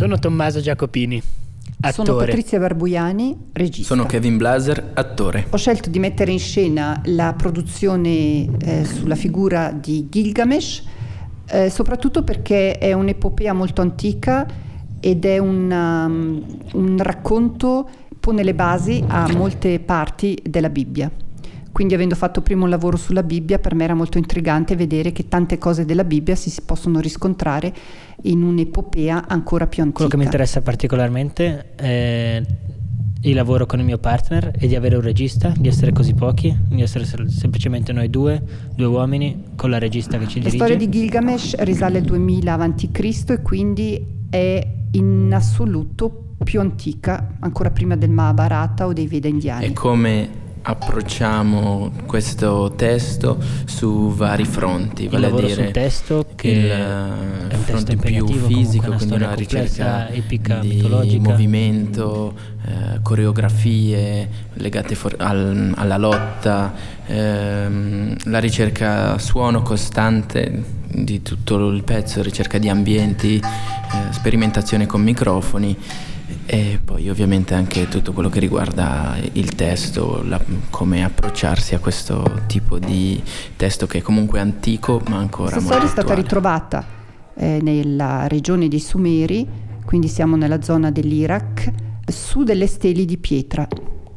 Sono Tommaso Giacopini, attore. Sono Patrizia Barbuiani, regista. Sono Kevin Blaser, attore. Ho scelto di mettere in scena la produzione eh, sulla figura di Gilgamesh, eh, soprattutto perché è un'epopea molto antica ed è una, um, un racconto, pone le basi a molte parti della Bibbia. Quindi avendo fatto prima un lavoro sulla Bibbia, per me era molto intrigante vedere che tante cose della Bibbia si, possono riscontrare in un'epopea ancora più antica. Quello che mi interessa particolarmente è il lavoro con il mio partner e di avere un regista, di essere così pochi, di essere semplicemente noi due, due uomini, con la regista che ci dirige. La storia di Gilgamesh risale al 2000 a.C. e quindi è in assoluto più antica, ancora prima del Mahabharata o dei Veda indiani. È come approcciamo questo testo su vari fronti, vale a dire sul testo che il è un fronte più fisico, quindi una ricerca epica, di mitologica. movimento, eh, coreografie legate for- al, alla lotta, ehm, la ricerca suono costante di tutto il pezzo, ricerca di ambienti, eh, sperimentazione con microfoni e poi ovviamente anche tutto quello che riguarda il testo, la, come approcciarsi a questo tipo di testo che è comunque antico ma ancora Questa storia è stata ritrovata eh, nella regione dei Sumeri, quindi siamo nella zona dell'Iraq, su delle steli di pietra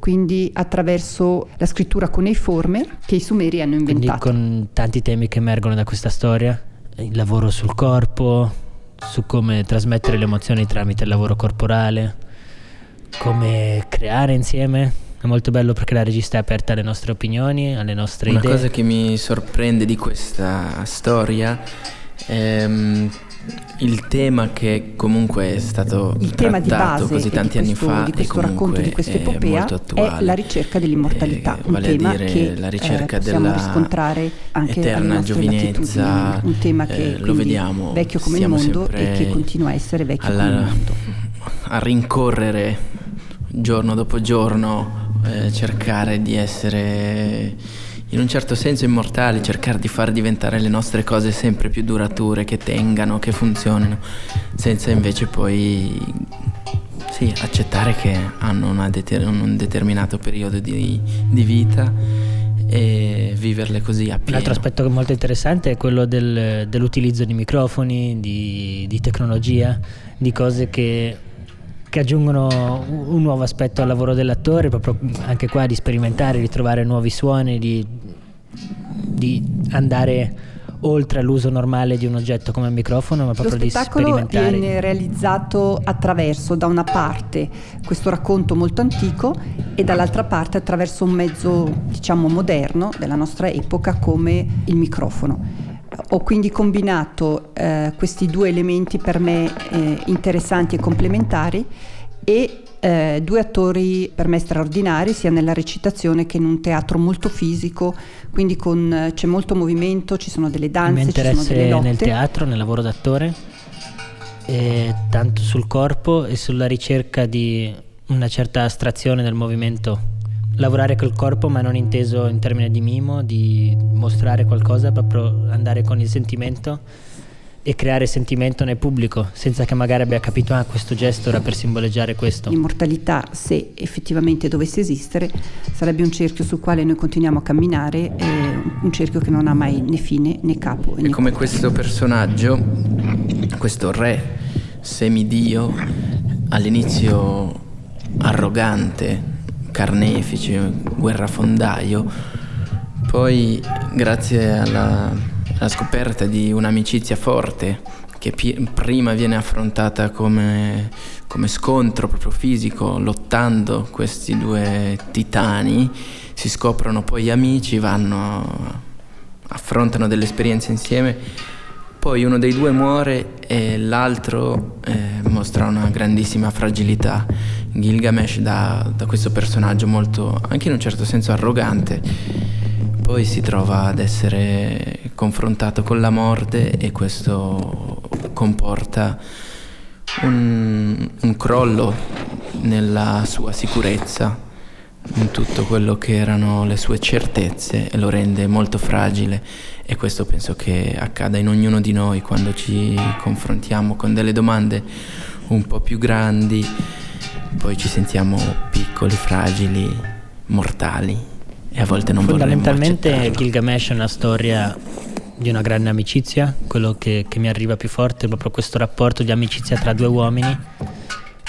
quindi attraverso la scrittura cuneiforme che i Sumeri hanno inventato. Quindi con tanti temi che emergono da questa storia, il lavoro sul corpo, su come trasmettere le emozioni tramite il lavoro corporale, come creare insieme. È molto bello perché la regista è aperta alle nostre opinioni, alle nostre Una idee. Una cosa che mi sorprende di questa storia è mm, il tema che comunque è stato il tema di base così tanti di questo, anni fa di questo racconto di questa epopea è, è, la ricerca dell'immortalità eh, vale un tema dire che la ricerca eh, possiamo della riscontrare anche eterna giovinezza un tema che eh, lo vediamo vecchio come il mondo e che continua a essere vecchio alla, come il mondo. a rincorrere giorno dopo giorno eh, cercare di essere in un certo senso immortali, cercare di far diventare le nostre cose sempre più durature, che tengano, che funzionino, senza invece poi sì, accettare che hanno deter- un determinato periodo di, di, vita e viverle così a pieno. Un altro aspetto molto interessante è quello del, dell'utilizzo di microfoni, di, di tecnologia, di cose che che aggiungono un nuovo aspetto al lavoro dell'attore, proprio anche qua di sperimentare, di trovare nuovi suoni, di, di andare oltre all'uso normale di un oggetto come il microfono, ma proprio di sperimentare. Lo spettacolo viene realizzato attraverso, da una parte, questo racconto molto antico e dall'altra parte attraverso un mezzo, diciamo, moderno della nostra epoca come il microfono. Ho quindi combinato eh, questi due elementi per me eh, interessanti e complementari e eh, due attori per me straordinari sia nella recitazione che in un teatro molto fisico, quindi con, c'è molto movimento, ci sono delle danze, ci sono delle lotte. nel teatro, nel lavoro d'attore, tanto sul corpo e sulla ricerca di una certa astrazione del movimento lavorare col corpo ma non inteso in termini di mimo, di mostrare qualcosa, proprio andare con il sentimento e creare sentimento nel pubblico senza che magari abbia capito ah questo gesto era per simboleggiare questo. L'immortalità se effettivamente dovesse esistere sarebbe un cerchio sul quale noi continuiamo a camminare, un cerchio che non ha mai né fine né capo. È come questo personaggio, questo re semidio, all'inizio arrogante, carnefice, guerrafondaio, poi grazie alla, alla scoperta di un'amicizia forte che pi- prima viene affrontata come, come, scontro proprio fisico, lottando questi due titani, si scoprono poi amici, vanno, affrontano delle esperienze insieme, poi uno dei due muore e l'altro eh, mostra una grandissima fragilità. Gilgamesh da, da questo personaggio molto, anche in un certo senso arrogante, poi si trova ad essere confrontato con la morte e questo comporta un, un crollo nella sua sicurezza, in tutto quello che erano le sue certezze e lo rende molto fragile. E questo penso che accada in ognuno di noi quando ci confrontiamo con delle domande un po' più grandi, poi ci sentiamo piccoli, fragili, mortali e a volte non vorremmo Fondamentalmente Gilgamesh è una storia di una grande amicizia, quello che, che mi arriva più forte è proprio questo rapporto di amicizia tra due uomini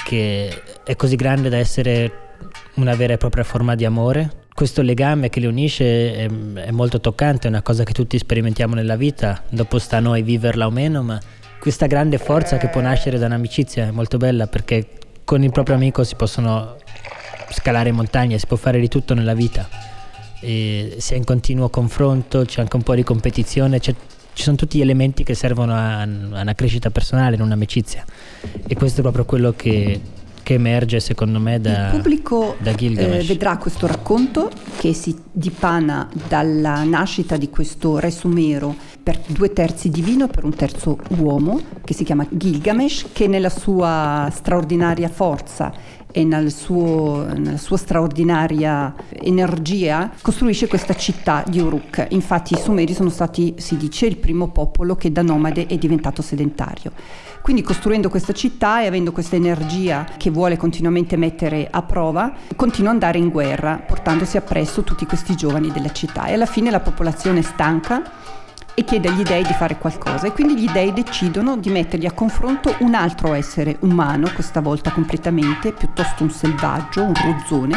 che è così grande da essere una vera e propria forma di amore. Questo legame che li unisce è, è, molto toccante, è una cosa che tutti sperimentiamo nella vita, dopo sta a noi viverla o meno, ma questa grande forza che può nascere da un'amicizia è molto bella perché con il proprio amico si possono scalare montagne, si può fare di tutto nella vita. E si è in continuo confronto, c'è anche un po' di competizione, ci sono tutti gli elementi che servono a, a una crescita personale in un'amicizia. E questo è proprio quello che che emerge secondo me da Il pubblico da eh, vedrà questo racconto che si dipana dalla nascita di questo re sumero per due terzi divino e per un terzo uomo che si chiama Gilgamesh che nella sua straordinaria forza e nel suo, nella sua straordinaria energia costruisce questa città di Uruk. Infatti i Sumeri sono stati, si dice, il primo popolo che da nomade è diventato sedentario. Quindi costruendo questa città e avendo questa energia che vuole continuamente mettere a prova, continua ad andare in guerra, portandosi appresso tutti questi giovani della città. E alla fine la popolazione è stanca e chiede agli dei di fare qualcosa. E quindi gli dei decidono di mettergli a confronto un altro essere umano, questa volta completamente, piuttosto un selvaggio, un rozzone,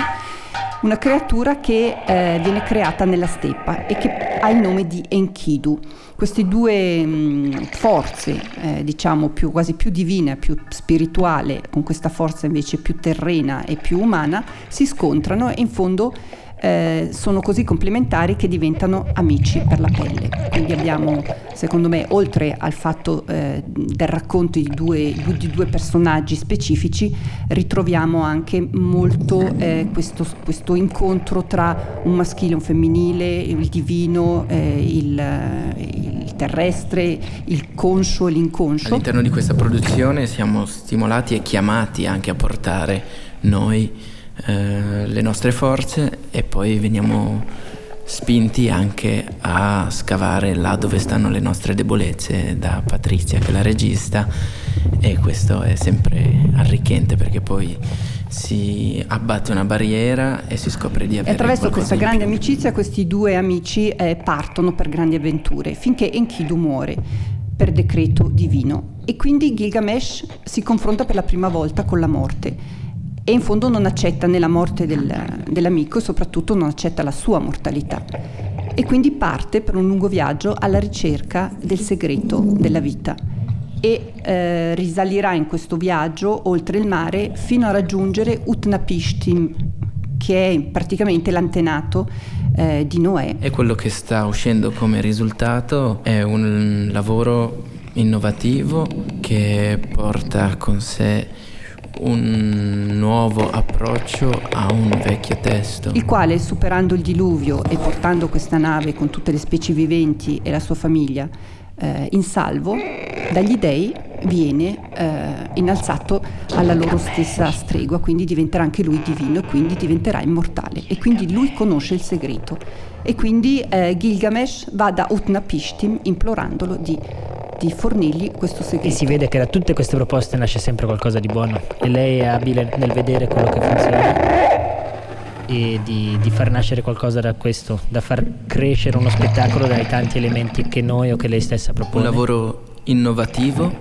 una creatura che eh, viene creata nella steppa e che ha il nome di Enkidu. Queste due mh, forze, eh, diciamo più, quasi più divina, più spirituale, con questa forza invece più terrena e più umana, si scontrano e in fondo eh, sono così complementari che diventano amici per la pelle. Quindi abbiamo, secondo me, oltre al fatto eh, del racconto di due, di due, personaggi specifici, ritroviamo anche molto eh, questo, questo, incontro tra un maschile e un femminile, il divino, eh, il, il terrestre, il conscio e l'inconscio. All'interno di questa produzione siamo stimolati e chiamati anche a portare noi eh, le nostre forze e poi veniamo spinti anche a scavare là dove stanno le nostre debolezze da Patrizia che è la regista e questo è sempre arricchente perché poi si abbatte una barriera e si scopre di avere e attraverso questa grande amicizia questi due amici eh, partono per grandi avventure finché Enkidu muore per decreto divino. E quindi Gilgamesh si confronta per la prima volta con la morte e in fondo non accetta né la morte del, dell'amico e soprattutto non accetta la sua mortalità. E quindi parte per un lungo viaggio alla ricerca del segreto della vita e eh, risalirà in questo viaggio oltre il mare fino a raggiungere Utnapishtim, che è praticamente l'antenato eh, di Noè. E quello che sta uscendo come risultato è un lavoro innovativo che porta con sé un nuovo approccio a un vecchio testo. Il quale, superando il diluvio e portando questa nave con tutte le specie viventi e la sua famiglia eh, in salvo, dagli dei viene eh, innalzato alla loro stessa stregua, quindi diventerà anche lui divino e quindi diventerà immortale. E quindi lui conosce il segreto. E quindi eh, Gilgamesh va da Utnapishtim implorandolo di di fornirgli questo segreto. E si vede che da tutte queste proposte nasce sempre qualcosa di buono e lei è abile nel vedere quello che funziona e di, di, far nascere qualcosa da questo, da far crescere uno spettacolo dai tanti elementi che noi o che lei stessa propone. Un lavoro innovativo,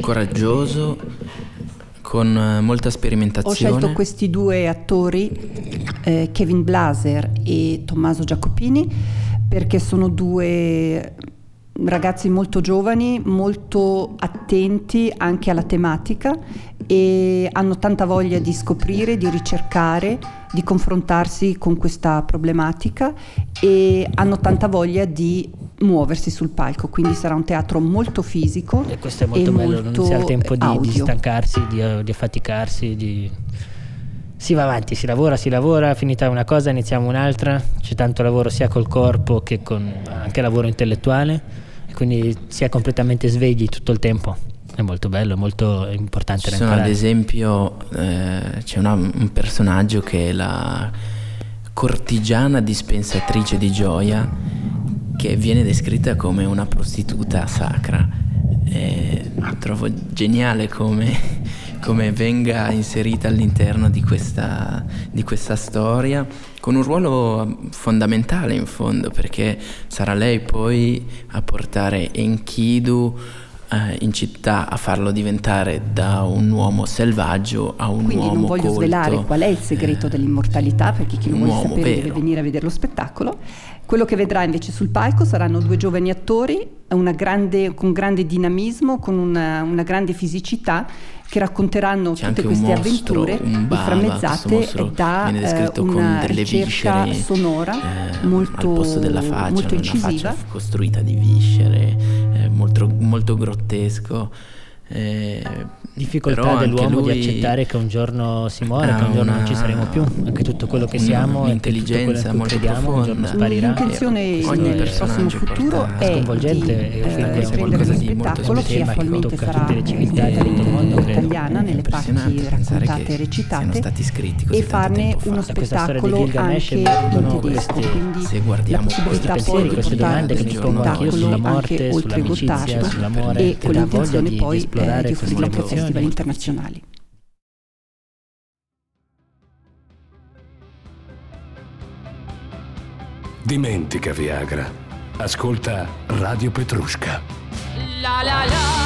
coraggioso, con eh, molta sperimentazione. Ho scelto questi due attori, eh, Kevin Blaser e Tommaso Giacopini, perché sono due ragazzi molto giovani, molto attenti anche alla tematica e hanno tanta voglia di scoprire, di ricercare, di confrontarsi con questa problematica e hanno tanta voglia di muoversi sul palco, quindi sarà un teatro molto fisico. E questo è molto bello, molto non si ha il tempo di, di stancarsi, di, di affaticarsi, di... Si va avanti, si lavora, si lavora, finita una cosa iniziamo un'altra, c'è tanto lavoro sia col corpo che con anche lavoro intellettuale quindi si è completamente svegli tutto il tempo. È molto bello, è molto importante. Ci sono ad esempio, eh, c'è una, un personaggio che è la cortigiana dispensatrice di gioia che viene descritta come una prostituta sacra E trovo geniale come, come venga inserita all'interno di questa, di questa storia con un ruolo fondamentale in fondo perché sarà lei poi a portare Enkidu eh, in città a farlo diventare da un uomo selvaggio a un Quindi uomo non voglio colto, svelare qual è il segreto eh, dell'immortalità perché chi lo un vuole sapere deve vero. venire a vedere lo spettacolo. Quello che vedrà invece sul palco saranno due giovani attori una grande- con grande dinamismo, con una, una grande fisicità che racconteranno C'è tutte queste mostro, avventure bava, inframmezzate da eh, una delle ricerca viscere sonora eh, molto, al posto della faccia, molto una incisiva. faccia costruita di viscere, eh, molto, molto grottesco. eh, difficoltà però anche dell'uomo lui di accettare che un giorno si muore, che un giorno non ci una- saremo più, anche tutto quello che una- siamo che tutto quello un'intelligenza in cui molto crediamo un giorno profonda. sparirà. L'intenzione Ogni nel prossimo personaggio futuro è Sconvolgente, di è un film eh, che è riprendere qualcosa lo di molto spettacolo che attualmente tocca sarà tutte le civiltà in di tutto il mondo. Italiana nelle parti raccontate e recitate siano stati scritti così e tanto farne tempo fa. uno spettacolo anche in tedesco quindi se guardiamo la possibilità poi di portare questo spettacolo anche oltre Gottardo e con l'intenzione poi di offrirlo anche a festival internazionali. Dimentica Viagra. Ascolta Radio Petrusca. La la la